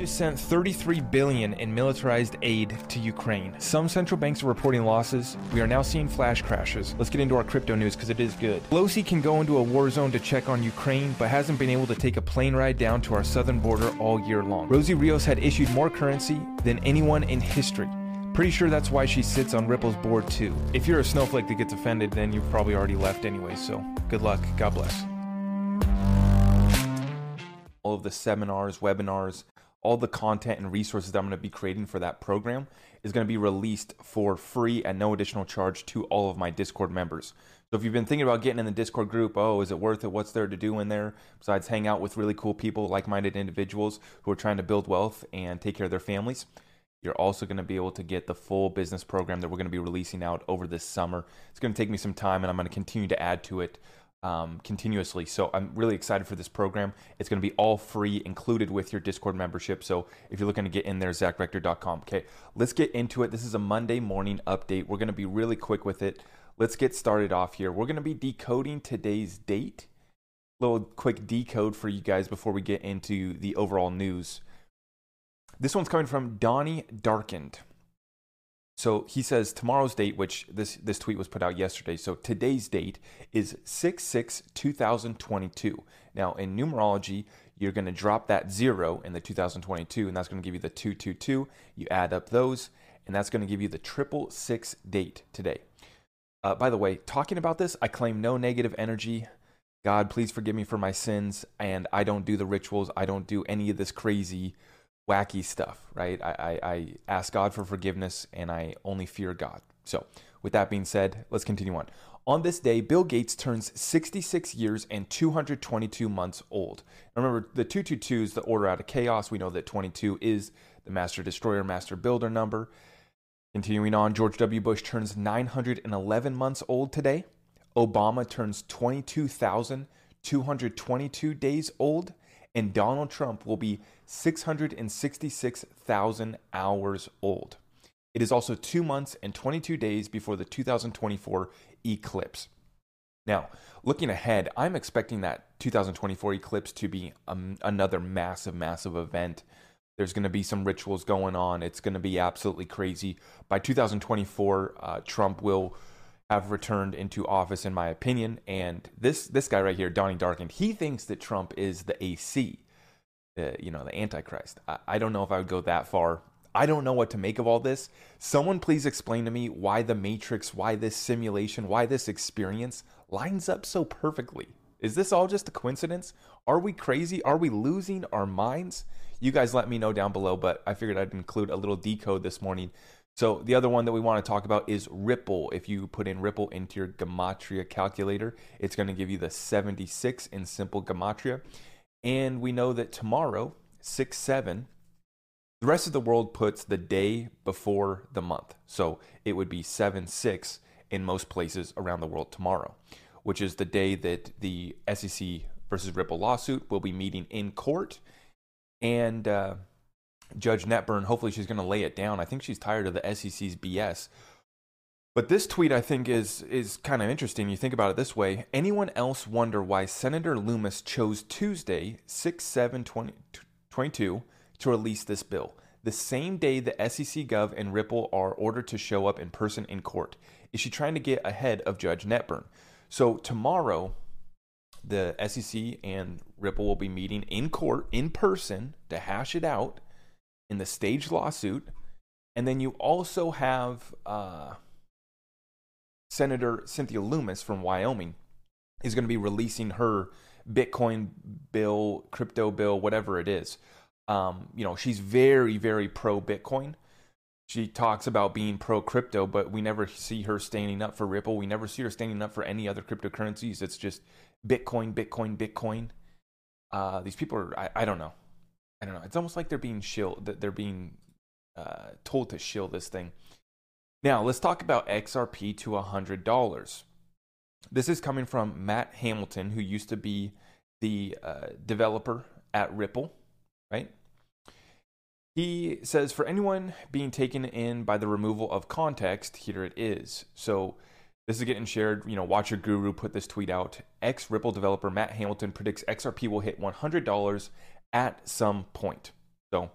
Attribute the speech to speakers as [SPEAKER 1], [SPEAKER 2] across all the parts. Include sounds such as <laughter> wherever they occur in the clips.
[SPEAKER 1] just sent 33 billion in militarized aid to Ukraine. Some central banks are reporting losses. We are now seeing flash crashes. Let's get into our crypto news because it is good. Pelosi can go into a war zone to check on Ukraine, but hasn't been able to take a plane ride down to our southern border all year long. Rosie Rios had issued more currency than anyone in history. Pretty sure that's why she sits on Ripple's board too. If you're a snowflake that gets offended, then you've probably already left anyway, so good luck. God bless. All of the seminars, webinars, all the content and resources that I'm going to be creating for that program is going to be released for free at no additional charge to all of my Discord members. So if you've been thinking about getting in the Discord group, oh, is it worth it? What's there to do in there besides hang out with really cool people, like-minded individuals who are trying to build wealth and take care of their families? You're also going to be able to get the full business program that we're going to be releasing out over this summer. It's going to take me some time, and I'm going to continue to add to it um, continuously. So I'm really excited for this program. It's going to be all free, included with your Discord membership. So if you're looking to get in there, zachrector.com. Okay, let's get into it. This is a Monday morning update. We're going to be really quick with it. Let's get started off here. We're going to be decoding today's date. Little quick decode for you guys before we get into the overall news. This one's coming from Donnie Darkened. So he says tomorrow's date, which this this tweet was put out yesterday. So today's date is 6 2022. Now in numerology, you're going to drop that zero in the 2022, and that's going to give you the 222. You add up those, and that's going to give you the triple six date today. Uh, by the way, talking about this, I claim no negative energy. God, please forgive me for my sins, and I don't do the rituals. I don't do any of this crazy wacky stuff, right? I, I, I ask God for forgiveness and I only fear God. So, with that being said, let's continue on. On this day, Bill Gates turns 66 years and 222 months old. Remember, the 222 is the order out of chaos. We know that 22 is the master destroyer, master builder number. Continuing on, George W. Bush turns 911 months old today. Obama turns 22,222 days old and Donald Trump will be 666,000 hours old. It is also two months and 22 days before the 2024 eclipse. Now, looking ahead, I'm expecting that 2024 eclipse to be um, another massive, massive event. There's going to be some rituals going on. It's going to be absolutely crazy. By 2024, uh, Trump will have returned into office, in my opinion. And this this guy right here, Donnie Darkened, he thinks that Trump is the AC, the you know the Antichrist. I, I don't know if I would go that far. I don't know what to make of all this. Someone please explain to me why the Matrix, why this simulation, why this experience lines up so perfectly. Is this all just a coincidence? Are we crazy? Are we losing our minds? You guys let me know down below, but I figured I'd include a little decode this morning so the other one that we want to talk about is Ripple. If you put in Ripple into your Gematria calculator, it's going to give you the 76 in simple Gematria. And we know that tomorrow, 6 7, the rest of the world puts the day before the month. So it would be 7 6 in most places around the world tomorrow, which is the day that the SEC versus Ripple lawsuit will be meeting in court. And uh, Judge Netburn, hopefully she's going to lay it down. I think she's tired of the SEC's BS. But this tweet I think is is kind of interesting. You think about it this way. Anyone else wonder why Senator Lummis chose Tuesday, 6 7 22 to release this bill? The same day the SEC Gov and Ripple are ordered to show up in person in court. Is she trying to get ahead of Judge Netburn? So tomorrow, the SEC and Ripple will be meeting in court in person to hash it out in the stage lawsuit. And then you also have uh, Senator Cynthia Lummis from Wyoming is going to be releasing her Bitcoin bill, crypto bill, whatever it is. Um, you know, she's very, very pro Bitcoin. She talks about being pro crypto, but we never see her standing up for Ripple. We never see her standing up for any other cryptocurrencies. It's just Bitcoin, Bitcoin, Bitcoin. Uh, these people are, I, I don't know. I don't know. It's almost like they're being shill that they're being uh, told to shill this thing. Now let's talk about XRP to hundred dollars. This is coming from Matt Hamilton, who used to be the uh, developer at Ripple, right? He says for anyone being taken in by the removal of context, here it is. So this is getting shared. You know, Watch Your Guru put this tweet out. Ex Ripple developer Matt Hamilton predicts XRP will hit $100 at some point. So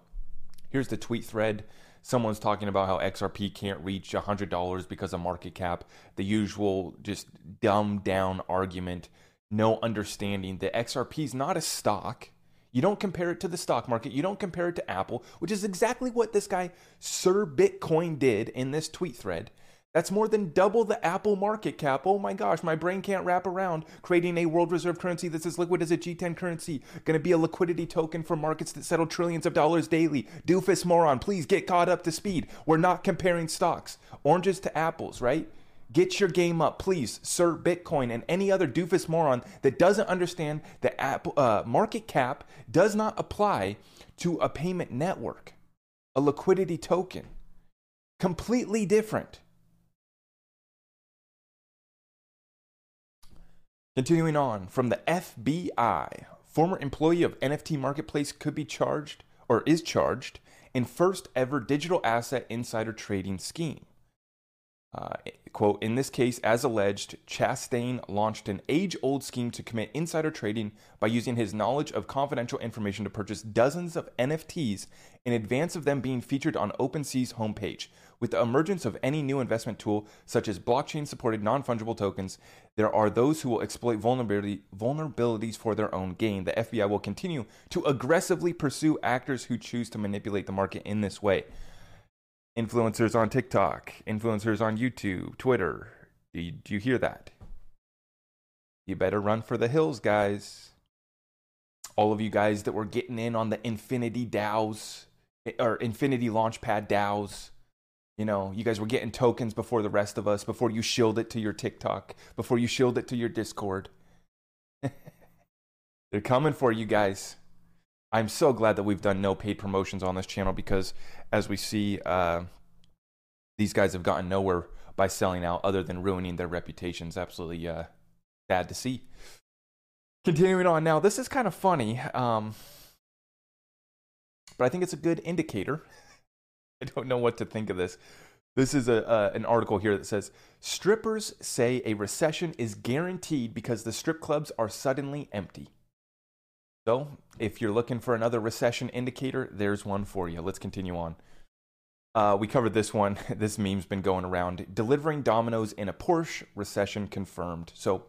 [SPEAKER 1] Here's the tweet thread. Someone's talking about how XRP can't reach $100 because of market cap. The usual, just dumbed down argument. No understanding that XRP is not a stock. You don't compare it to the stock market. You don't compare it to Apple, which is exactly what this guy, Sir Bitcoin, did in this tweet thread. That's more than double the Apple market cap. Oh my gosh, my brain can't wrap around creating a world reserve currency that's as liquid as a G10 currency. Going to be a liquidity token for markets that settle trillions of dollars daily. Doofus moron, please get caught up to speed. We're not comparing stocks. Oranges to apples, right? Get your game up, please, Sir Bitcoin and any other doofus moron that doesn't understand that Apple, uh, market cap does not apply to a payment network, a liquidity token. Completely different. Continuing on, from the FBI, former employee of NFT Marketplace could be charged or is charged in first ever digital asset insider trading scheme. Uh, quote, in this case, as alleged, Chastain launched an age old scheme to commit insider trading by using his knowledge of confidential information to purchase dozens of NFTs in advance of them being featured on OpenSea's homepage. With the emergence of any new investment tool, such as blockchain supported non fungible tokens, there are those who will exploit vulnerability, vulnerabilities for their own gain. The FBI will continue to aggressively pursue actors who choose to manipulate the market in this way influencers on TikTok, influencers on YouTube, Twitter. Do you, do you hear that? You better run for the hills, guys. All of you guys that were getting in on the Infinity DAOs eh, or Infinity Launchpad DAOs. You know, you guys were getting tokens before the rest of us, before you shield it to your TikTok, before you shield it to your Discord. <laughs> They're coming for you guys. I'm so glad that we've done no paid promotions on this channel because, as we see, uh, these guys have gotten nowhere by selling out other than ruining their reputations. Absolutely uh, sad to see. Continuing on now, this is kind of funny, um, but I think it's a good indicator. <laughs> I don't know what to think of this. This is a, uh, an article here that says strippers say a recession is guaranteed because the strip clubs are suddenly empty. So, if you're looking for another recession indicator, there's one for you. Let's continue on. Uh, we covered this one. <laughs> This meme's been going around. Delivering dominoes in a Porsche recession confirmed. So,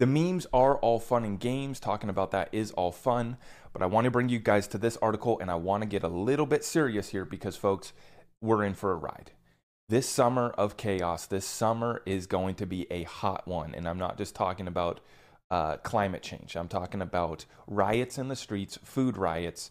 [SPEAKER 1] the memes are all fun and games. Talking about that is all fun. But I want to bring you guys to this article and I want to get a little bit serious here because, folks, we're in for a ride. This summer of chaos, this summer is going to be a hot one. And I'm not just talking about uh, climate change. I'm talking about riots in the streets, food riots.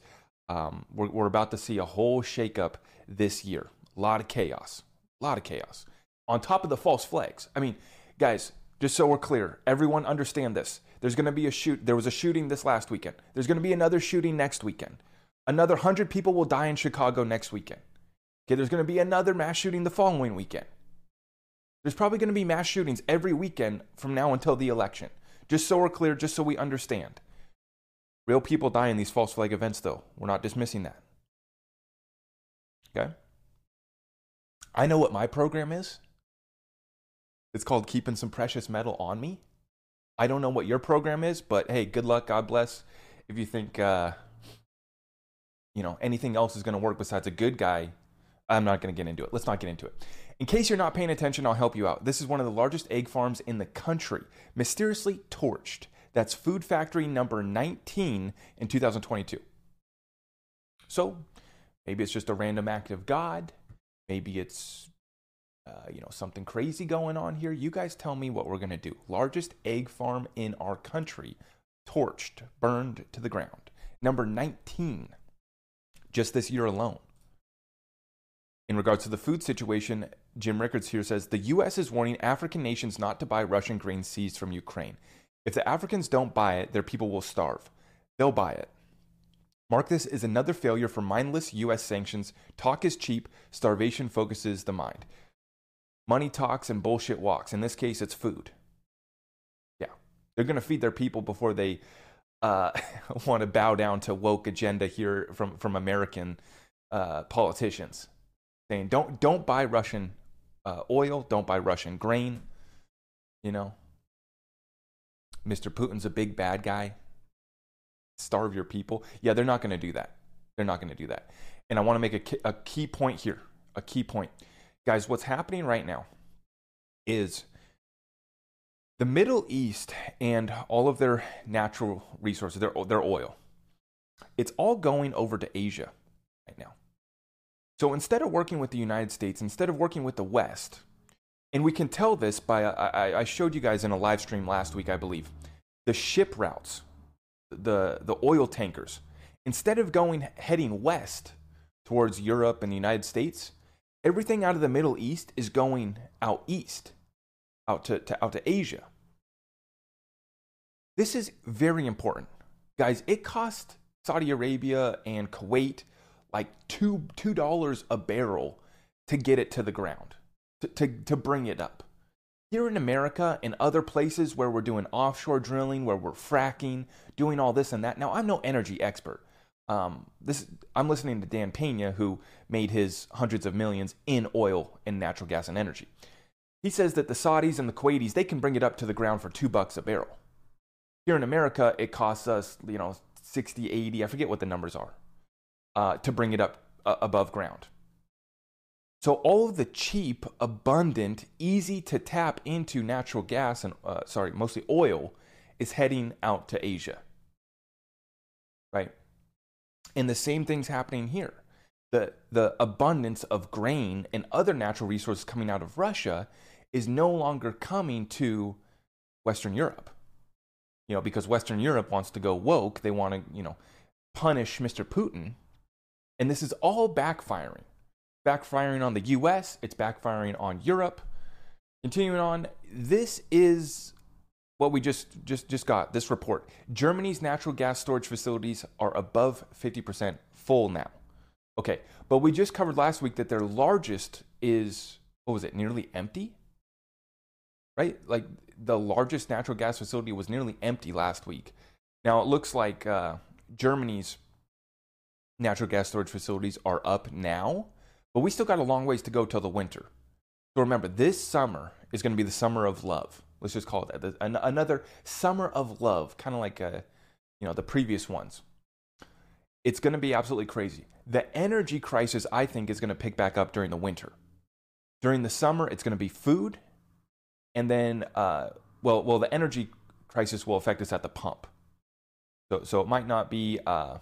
[SPEAKER 1] Um, we're, we're about to see a whole shakeup this year. A lot of chaos. A lot of chaos. On top of the false flags. I mean, guys, just so we're clear, everyone understand this. There's going to be a shoot. There was a shooting this last weekend. There's going to be another shooting next weekend. Another 100 people will die in Chicago next weekend. Okay, there's going to be another mass shooting the following weekend. There's probably going to be mass shootings every weekend from now until the election. Just so we're clear, just so we understand. Real people die in these false flag events, though. We're not dismissing that. Okay? I know what my program is. It's called Keeping Some Precious Metal on Me. I don't know what your program is, but hey, good luck. God bless. If you think, uh, you know, anything else is going to work besides a good guy, I'm not going to get into it. Let's not get into it. In case you're not paying attention, I'll help you out. This is one of the largest egg farms in the country, mysteriously torched. That's Food Factory number 19 in 2022. So maybe it's just a random act of God. Maybe it's uh, you know something crazy going on here. You guys tell me what we're gonna do. Largest egg farm in our country, torched, burned to the ground. Number 19, just this year alone. In regards to the food situation, Jim Rickards here says the U.S. is warning African nations not to buy Russian grain seized from Ukraine. If the Africans don't buy it, their people will starve. They'll buy it. Mark this as another failure for mindless U.S. sanctions. Talk is cheap, starvation focuses the mind. Money talks and bullshit walks. In this case, it's food. Yeah. They're going to feed their people before they uh, <laughs> want to bow down to woke agenda here from, from American uh, politicians saying don't don't buy Russian uh, oil, don't buy Russian grain. You know, Mr. Putin's a big bad guy. Starve your people. Yeah, they're not going to do that. They're not going to do that. And I want to make a a key point here. A key point. Guys, what's happening right now is the Middle East and all of their natural resources, their, their oil, it's all going over to Asia right now. So instead of working with the United States, instead of working with the West, and we can tell this by, I, I showed you guys in a live stream last week, I believe, the ship routes, the, the oil tankers, instead of going heading west towards Europe and the United States, everything out of the Middle East is going out east, out to, to out to Asia. This is very important. Guys, it cost Saudi Arabia and Kuwait like two two dollars a barrel to get it to the ground, to, to, to bring it up. Here in America and other places where we're doing offshore drilling, where we're fracking, doing all this and that. Now, I'm no energy expert. Um, this I'm listening to Dan Pena, who made his hundreds of millions in oil and natural gas and energy. He says that the Saudis and the Kuwaitis they can bring it up to the ground for two bucks a barrel. Here in America, it costs us, you know, 60, 80, I forget what the numbers are, uh, to bring it up uh, above ground. So all of the cheap, abundant, easy to tap into natural gas and uh, sorry, mostly oil is heading out to Asia. Right? And the same thing's happening here. The the abundance of grain and other natural resources coming out of Russia is no longer coming to Western Europe. You know, because Western Europe wants to go woke, they want to, you know, punish Mr. Putin. And this is all backfiring backfiring on the US, it's backfiring on Europe. Continuing on, this is what we just just just got this report. Germany's natural gas storage facilities are above 50% full now. Okay, but we just covered last week that their largest is what was it? Nearly empty? Right? Like the largest natural gas facility was nearly empty last week. Now it looks like uh, Germany's natural gas storage facilities are up now, but we still got a long ways to go till the winter. So remember, this summer is going to be the summer of love. Let's just call it that. Another summer of love, kind of like a, you know, the previous ones. It's going to be absolutely crazy. The energy crisis, I think, is going to pick back up during the winter. During the summer, it's going to be food, and then, uh, well, well, the energy crisis will affect us at the pump. So, so it might not be uh,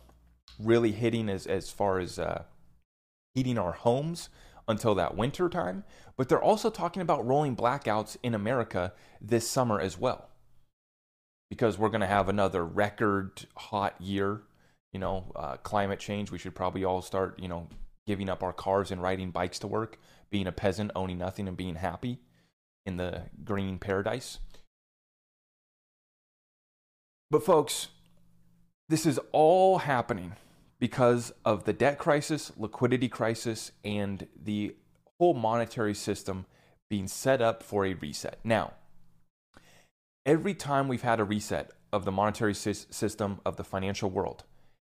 [SPEAKER 1] really hitting as as far as uh, heating our homes until that winter time, but they're also talking about rolling blackouts in America this summer as well. Because we're going to have another record hot year, you know, uh, climate change. We should probably all start, you know, giving up our cars and riding bikes to work, being a peasant, owning nothing, and being happy in the green paradise. But, folks, this is all happening because of the debt crisis, liquidity crisis, and the whole monetary system being set up for a reset. Now, every time we've had a reset of the monetary system of the financial world,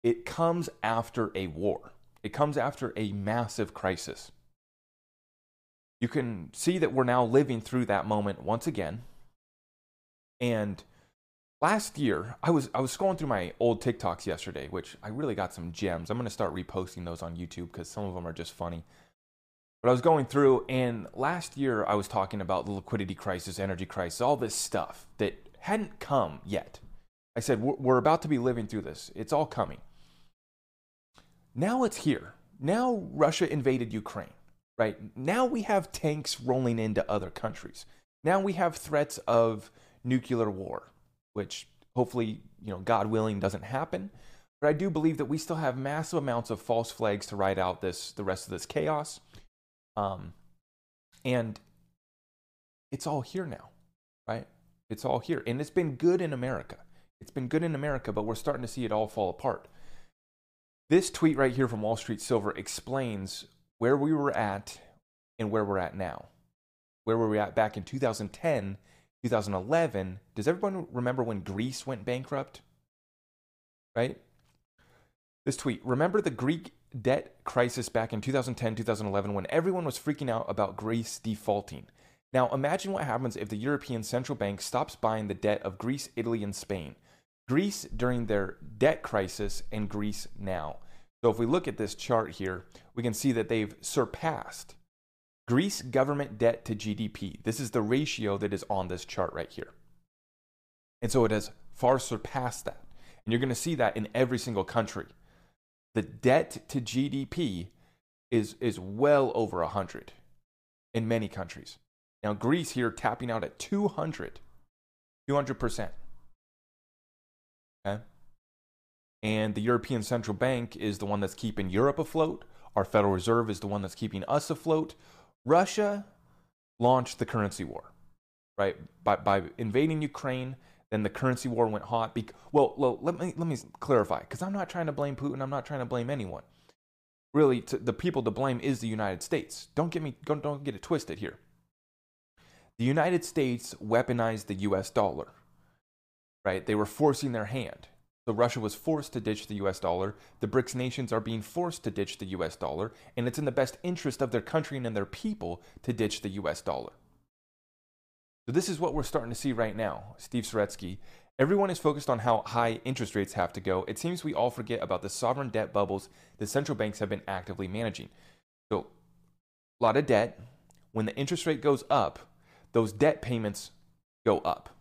[SPEAKER 1] it comes after a war. It comes after a massive crisis. You can see that we're now living through that moment once again. And last year i was i was scrolling through my old tiktoks yesterday which i really got some gems. I'm going to start reposting those on youtube because some of them are just funny. But i was going through and last year i was talking about the liquidity crisis energy crisis all this stuff that hadn't come yet. I said we're about to be living through this. It's all coming. Now it's here. Now russia invaded ukraine right? Now we have tanks rolling into other countries. Now we have threats of nuclear war which hopefully, you know, God willing, doesn't happen. But I do believe that we still have massive amounts of false flags to ride out this the rest of this chaos. Um, and it's all here now, right? It's all here. And it's been good in America. It's been good in America, but we're starting to see it all fall apart. This tweet right here from Wall Street Silver explains where we were at and where we're at now. Where were we at back in 2010 2011, does everyone remember when Greece went bankrupt? Right? This tweet Remember the Greek debt crisis back in 2010, 2011 when everyone was freaking out about Greece defaulting. Now, imagine what happens if the European Central Bank stops buying the debt of Greece, Italy, and Spain. Greece during their debt crisis and Greece now. So if we look at this chart here, we can see that they've surpassed Greece government debt to GDP. This is the ratio that is on this chart right here. And so it has far surpassed that. And you're going to see that in every single country. The debt to GDP is, is well over 100 in many countries. Now, Greece here tapping out at 200, 200%. Okay. And the European Central Bank is the one that's keeping Europe afloat. Our Federal Reserve is the one that's keeping us afloat. Russia launched the currency war, right? By, by invading Ukraine, then the currency war went hot. Be- well, well, let me let me clarify, because I'm not trying to blame Putin. I'm not trying to blame anyone. Really, to, the people to blame is the United States. Don't get me don't, don't get it twisted here. The United States weaponized the U.S. dollar, right? They were forcing their hand. So Russia was forced to ditch the US dollar. The BRICS nations are being forced to ditch the US dollar, and it's in the best interest of their country and their people to ditch the US dollar. So this is what we're starting to see right now, Steve Saretsky. Everyone is focused on how high interest rates have to go. It seems we all forget about the sovereign debt bubbles the central banks have been actively managing. So, a lot of debt. When the interest rate goes up, those debt payments go up.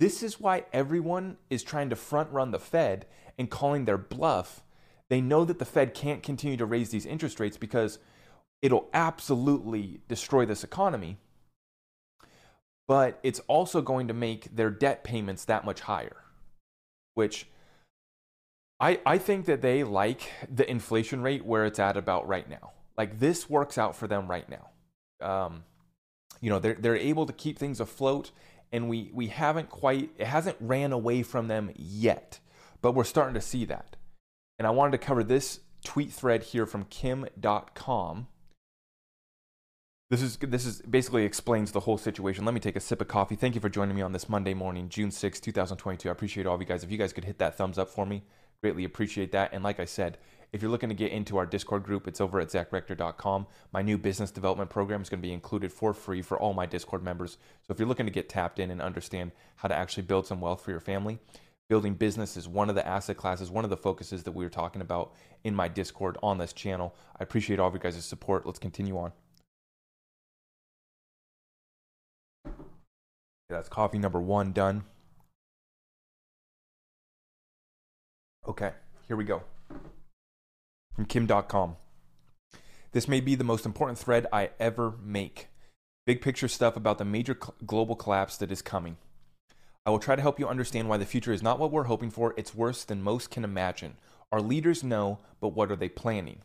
[SPEAKER 1] This is why everyone is trying to front run the Fed and calling their bluff. They know that the Fed can't continue to raise these interest rates because it'll absolutely destroy this economy but it's also going to make their debt payments that much higher, which I, I think that they like the inflation rate where it's at about right now. Like this works out for them right now. Um, you know, they're, they're able to keep things afloat and we, we haven't quite, it hasn't ran away from them yet, but we're starting to see that. And I wanted to cover this tweet thread here from Kim Dotcom this is this is basically explains the whole situation. Let me take a sip of coffee. Thank you for joining me on this Monday morning, June 6, 2022. I appreciate all of you guys. If you guys could hit that thumbs up for me, greatly appreciate that. And like I said, if you're looking to get into our Discord group, it's over at zachrector.com. My new business development program is going to be included for free for all my Discord members. So if you're looking to get tapped in and understand how to actually build some wealth for your family, building business is one of the asset classes, one of the focuses that we were talking about in my Discord on this channel. I appreciate all of you guys' support. Let's continue on. That's coffee number one done. Okay, here we go. From Kim Dotcom. This may be the most important thread I ever make. Big picture stuff about the major global collapse that is coming. I will try to help you understand why the future is not what we're hoping for, it's worse than most can imagine. Our leaders know, but what are they planning?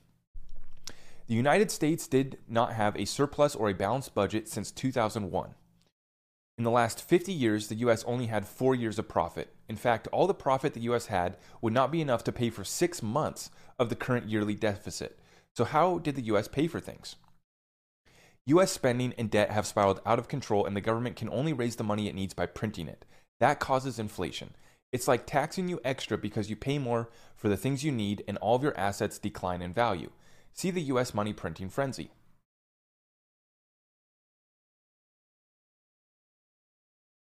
[SPEAKER 1] The United States did not have a surplus or a balanced budget since 2001. In the last 50 years, the US only had four years of profit. In fact, all the profit the US had would not be enough to pay for six months of the current yearly deficit. So, how did the US pay for things? US spending and debt have spiraled out of control, and the government can only raise the money it needs by printing it. That causes inflation. It's like taxing you extra because you pay more for the things you need and all of your assets decline in value. See the US money printing frenzy.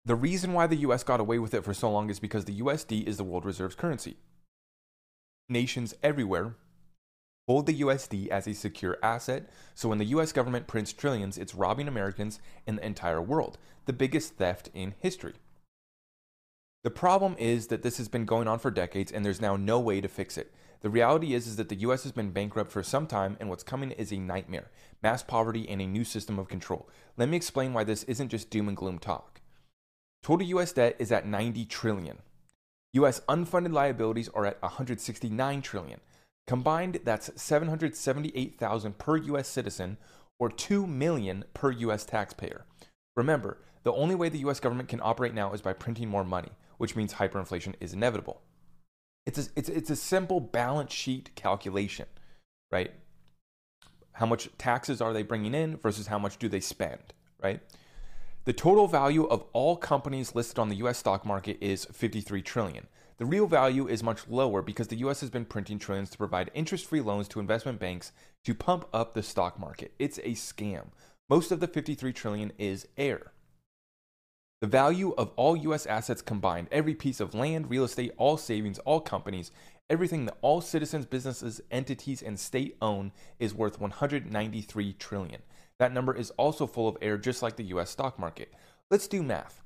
[SPEAKER 1] The reason why the US got away with it for so long is because the USD is the world reserves currency. Nations everywhere hold the USD as a secure asset, so when the US government prints trillions, it's robbing Americans and the entire world, the biggest theft in history. The problem is that this has been going on for decades and there's now no way to fix it. The reality is, is that the US has been bankrupt for some time and what's coming is a nightmare mass poverty and a new system of control. Let me explain why this isn't just doom and gloom talk. Total US debt is at 90 trillion. US unfunded liabilities are at 169 trillion. Combined, that's 778,000 per US citizen or 2 million per US taxpayer. Remember, the only way the US government can operate now is by printing more money, which means hyperinflation is inevitable. It's a, it's, it's a simple balance sheet calculation, right? How much taxes are they bringing in versus how much do they spend, right? The total value of all companies listed on the US stock market is 53 trillion. The real value is much lower because the US has been printing trillions to provide interest-free loans to investment banks to pump up the stock market. It's a scam. Most of the 53 trillion is air. The value of all US assets combined, every piece of land, real estate, all savings, all companies, Everything that all citizens, businesses, entities, and state own is worth 193 trillion. That number is also full of error, just like the US stock market. Let's do math.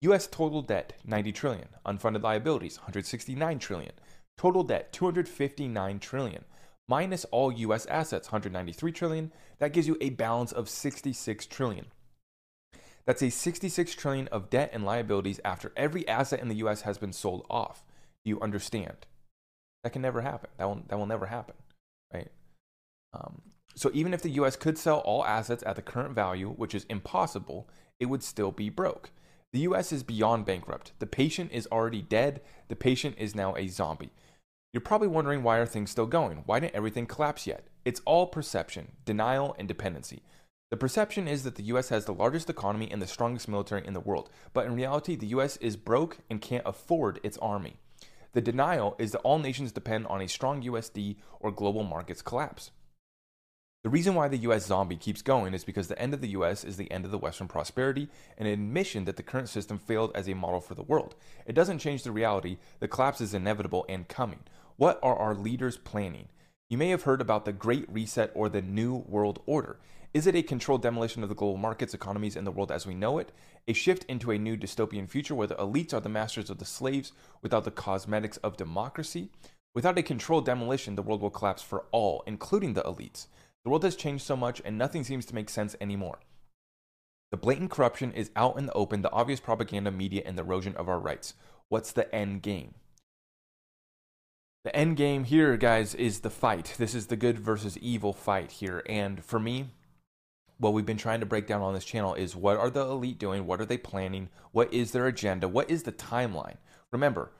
[SPEAKER 1] US total debt 90 trillion, unfunded liabilities 169 trillion, total debt 259 trillion, minus all US assets 193 trillion, that gives you a balance of 66 trillion. That's a 66 trillion of debt and liabilities after every asset in the US has been sold off. Do you understand? That can never happen. That will, that will never happen, right? Um, so even if the US could sell all assets at the current value, which is impossible, it would still be broke. The US is beyond bankrupt. The patient is already dead. The patient is now a zombie. You're probably wondering why are things still going? Why didn't everything collapse yet? It's all perception, denial, and dependency. The perception is that the US has the largest economy and the strongest military in the world, but in reality, the US is broke and can't afford its army. The denial is that all nations depend on a strong USD or global markets collapse. The reason why the US zombie keeps going is because the end of the US is the end of the Western prosperity and an admission that the current system failed as a model for the world. It doesn't change the reality, the collapse is inevitable and coming. What are our leaders planning? You may have heard about the Great Reset or the New World Order. Is it a controlled demolition of the global markets, economies, and the world as we know it? A shift into a new dystopian future where the elites are the masters of the slaves without the cosmetics of democracy? Without a controlled demolition, the world will collapse for all, including the elites. The world has changed so much and nothing seems to make sense anymore. The blatant corruption is out in the open, the obvious propaganda, media, and the erosion of our rights. What's the end game? The end game here, guys, is the fight. This is the good versus evil fight here. And for me, what we've been trying to break down on this channel is what are the elite doing? What are they planning? What is their agenda? What is the timeline? Remember,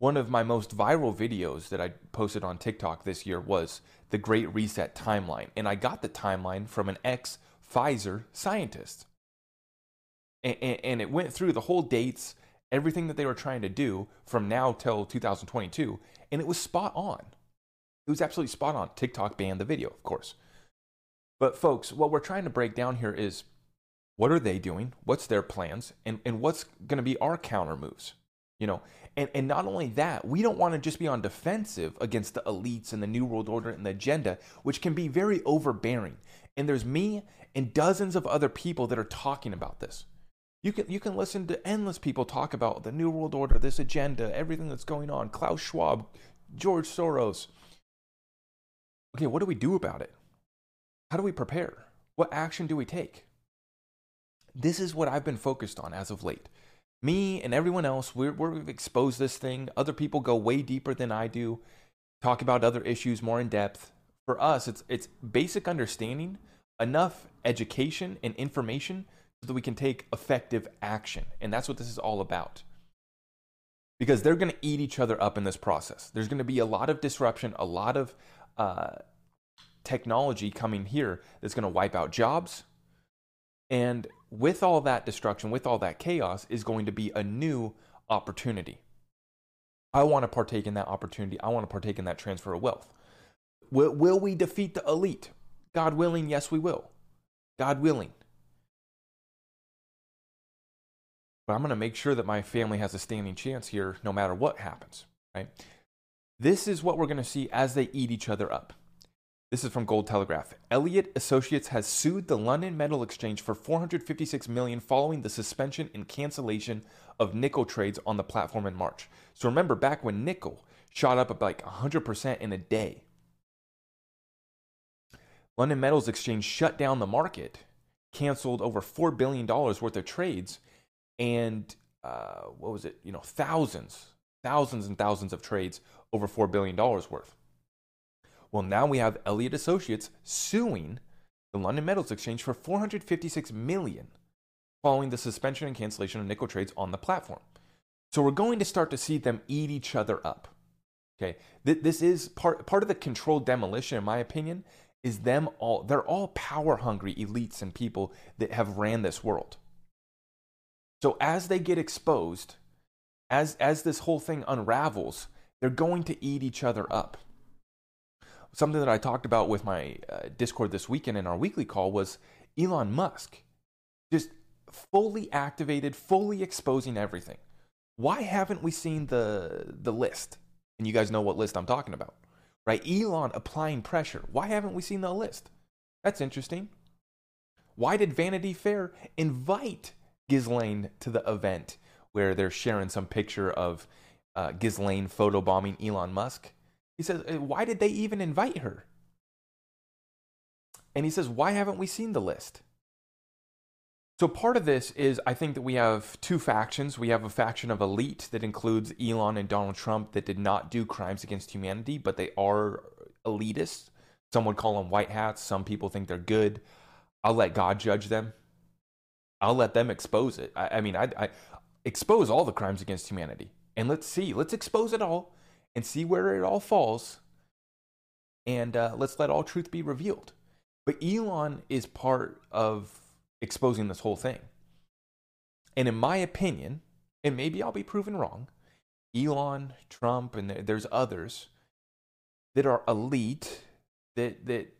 [SPEAKER 1] one of my most viral videos that I posted on TikTok this year was the Great Reset timeline. And I got the timeline from an ex Pfizer scientist. And, and, and, it went through the whole dates, everything that they were trying to do from now till 2022. And it was spot on. It was absolutely spot on. TikTok banned the video, of course. But folks, what we're trying to break down here is what are they doing? What's their plans? And, and what's going to be our counter moves? You know, and, and not only that, we don't want to just be on defensive against the elites and the New World Order and the agenda, which can be very overbearing. And there's me and dozens of other people that are talking about this. You can you can listen to endless people talk about the New World Order, this agenda, everything that's going on, Klaus Schwab, George Soros. Okay, what do we do about it? How do we prepare? What action do we take? This is what I've been focused on as of late. Me and everyone else, we're, we've exposed this thing. Other people go way deeper than I do, talk about other issues more in depth. For us, it's, it's basic understanding, enough education and information so that we can take effective action. And that's what this is all about. Because they're going to eat each other up in this process. There's going to be a lot of disruption, a lot of uh, technology coming here that's going to wipe out jobs. And with all that destruction, with all that chaos, is going to be a new opportunity. I want to partake in that opportunity. I want to partake in that transfer of wealth. Will, will we defeat the elite? God willing, yes, we will. God willing. But I'm going to make sure that my family has a standing chance here no matter what happens, right? This is what we're going to see as they eat each other up. This is from Gold Telegraph. Elliott Associates has sued the London Metal Exchange for 456 million following the suspension and cancellation of nickel trades on the platform in March. So remember back when nickel shot up like 100% in a day. London Metals Exchange shut down the market, canceled over $4 billion worth of trades, and uh, what was it? You know, thousands, thousands and thousands of trades over $4 billion worth. Well, now we have Elliott Associates suing the London Metals Exchange for 456 million following the suspension and cancellation of nickel trades on the platform. So we're going to start to see them eat each other up. Okay, this is part part of the controlled demolition, in my opinion, is them all. They're all power hungry elites and people that have ran this world. So as they get exposed, as as this whole thing unravels, they're going to eat each other up something that I talked about with my uh, Discord this weekend in our weekly call was Elon Musk just fully activated, fully exposing everything. Why haven't we seen the the list? And you guys know what list I'm talking about, right? Elon applying pressure. Why haven't we seen the list? That's interesting. Why did Vanity Fair invite Ghislaine to the event where they're sharing some picture of uh, Ghislaine photobombing Elon Musk? He says, uh, why did they even invite her? And he says, why haven't we seen the list? So part of this is I think that we have two factions. We have a faction of elite that includes Elon and Donald Trump that did not do crimes against humanity, but they are elitists. Some would call them white hats. Some people think they're good. I'll let God judge them. I'll let them expose it. I, I mean, I, I expose all the crimes against humanity, and let's see. Let's expose it all and see where it all falls, and uh, let's let all truth be revealed. But Elon is part of exposing this whole thing. And in my opinion, and maybe I'll be proven wrong, Elon, Trump, and there's others that are elite that that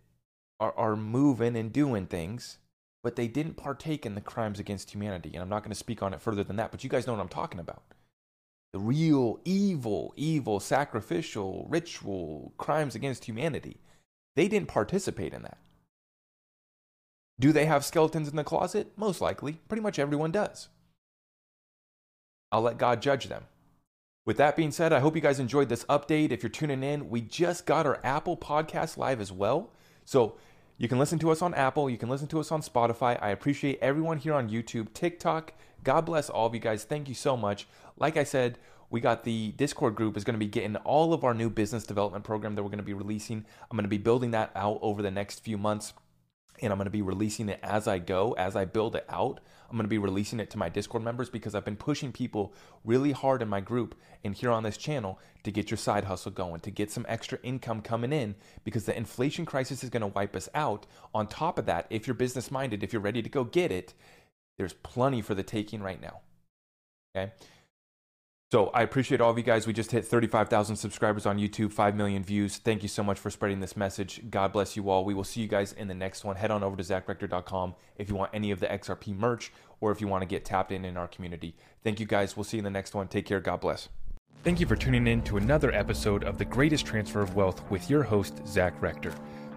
[SPEAKER 1] are, are moving and doing things, but they didn't partake in the crimes against humanity. And I'm not going to speak on it further than that, but you guys know what I'm talking about. The real evil, evil, sacrificial, ritual crimes against humanity. They didn't participate in that. Do they have skeletons in the closet? Most likely. Pretty much everyone does. I'll let God judge them. With that being said, I hope you guys enjoyed this update. If you're tuning in, we just got our Apple Podcast live as well. So you can listen to us on Apple, you can listen to us on Spotify. I appreciate everyone here on YouTube, TikTok. God bless all of you guys. Thank you so much. Like I said, we got the Discord group is going to be getting all of our new business development program that we're going to be releasing. I'm going to be building that out over the next few months and I'm going to be releasing it as I go, as I build it out. I'm going to be releasing it to my Discord members because I've been pushing people really hard in my group and here on this channel to get your side hustle going, to get some extra income coming in because the inflation crisis is going to wipe us out. On top of that, if you're business minded, if you're ready to go get it, there's plenty for the taking right now. Okay. So I appreciate all of you guys. We just hit 35,000 subscribers on YouTube, 5 million views. Thank you so much for spreading this message. God bless you all. We will see you guys in the next one. Head on over to zachrector.com if you want any of the XRP merch or if you want to get tapped in in our community. Thank you guys. We'll see you in the next one. Take care. God bless. Thank you for tuning in to another episode of The Greatest Transfer of Wealth with your host, Zach Rector.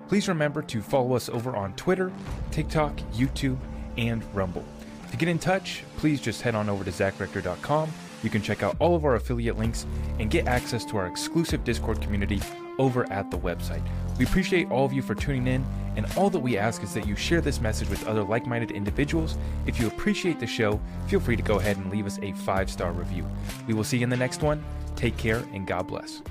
[SPEAKER 1] Please remember to follow us over on Twitter, TikTok, YouTube, and Rumble. To get in touch, please just head on over to zachrector.com you can check out all of our affiliate links and get access to our exclusive Discord community over at the website. We appreciate all of you for tuning in, and all that we ask is that you share this message with other like minded individuals. If you appreciate the show, feel free to go ahead and leave us a five star review. We will see you in the next one. Take care, and God bless.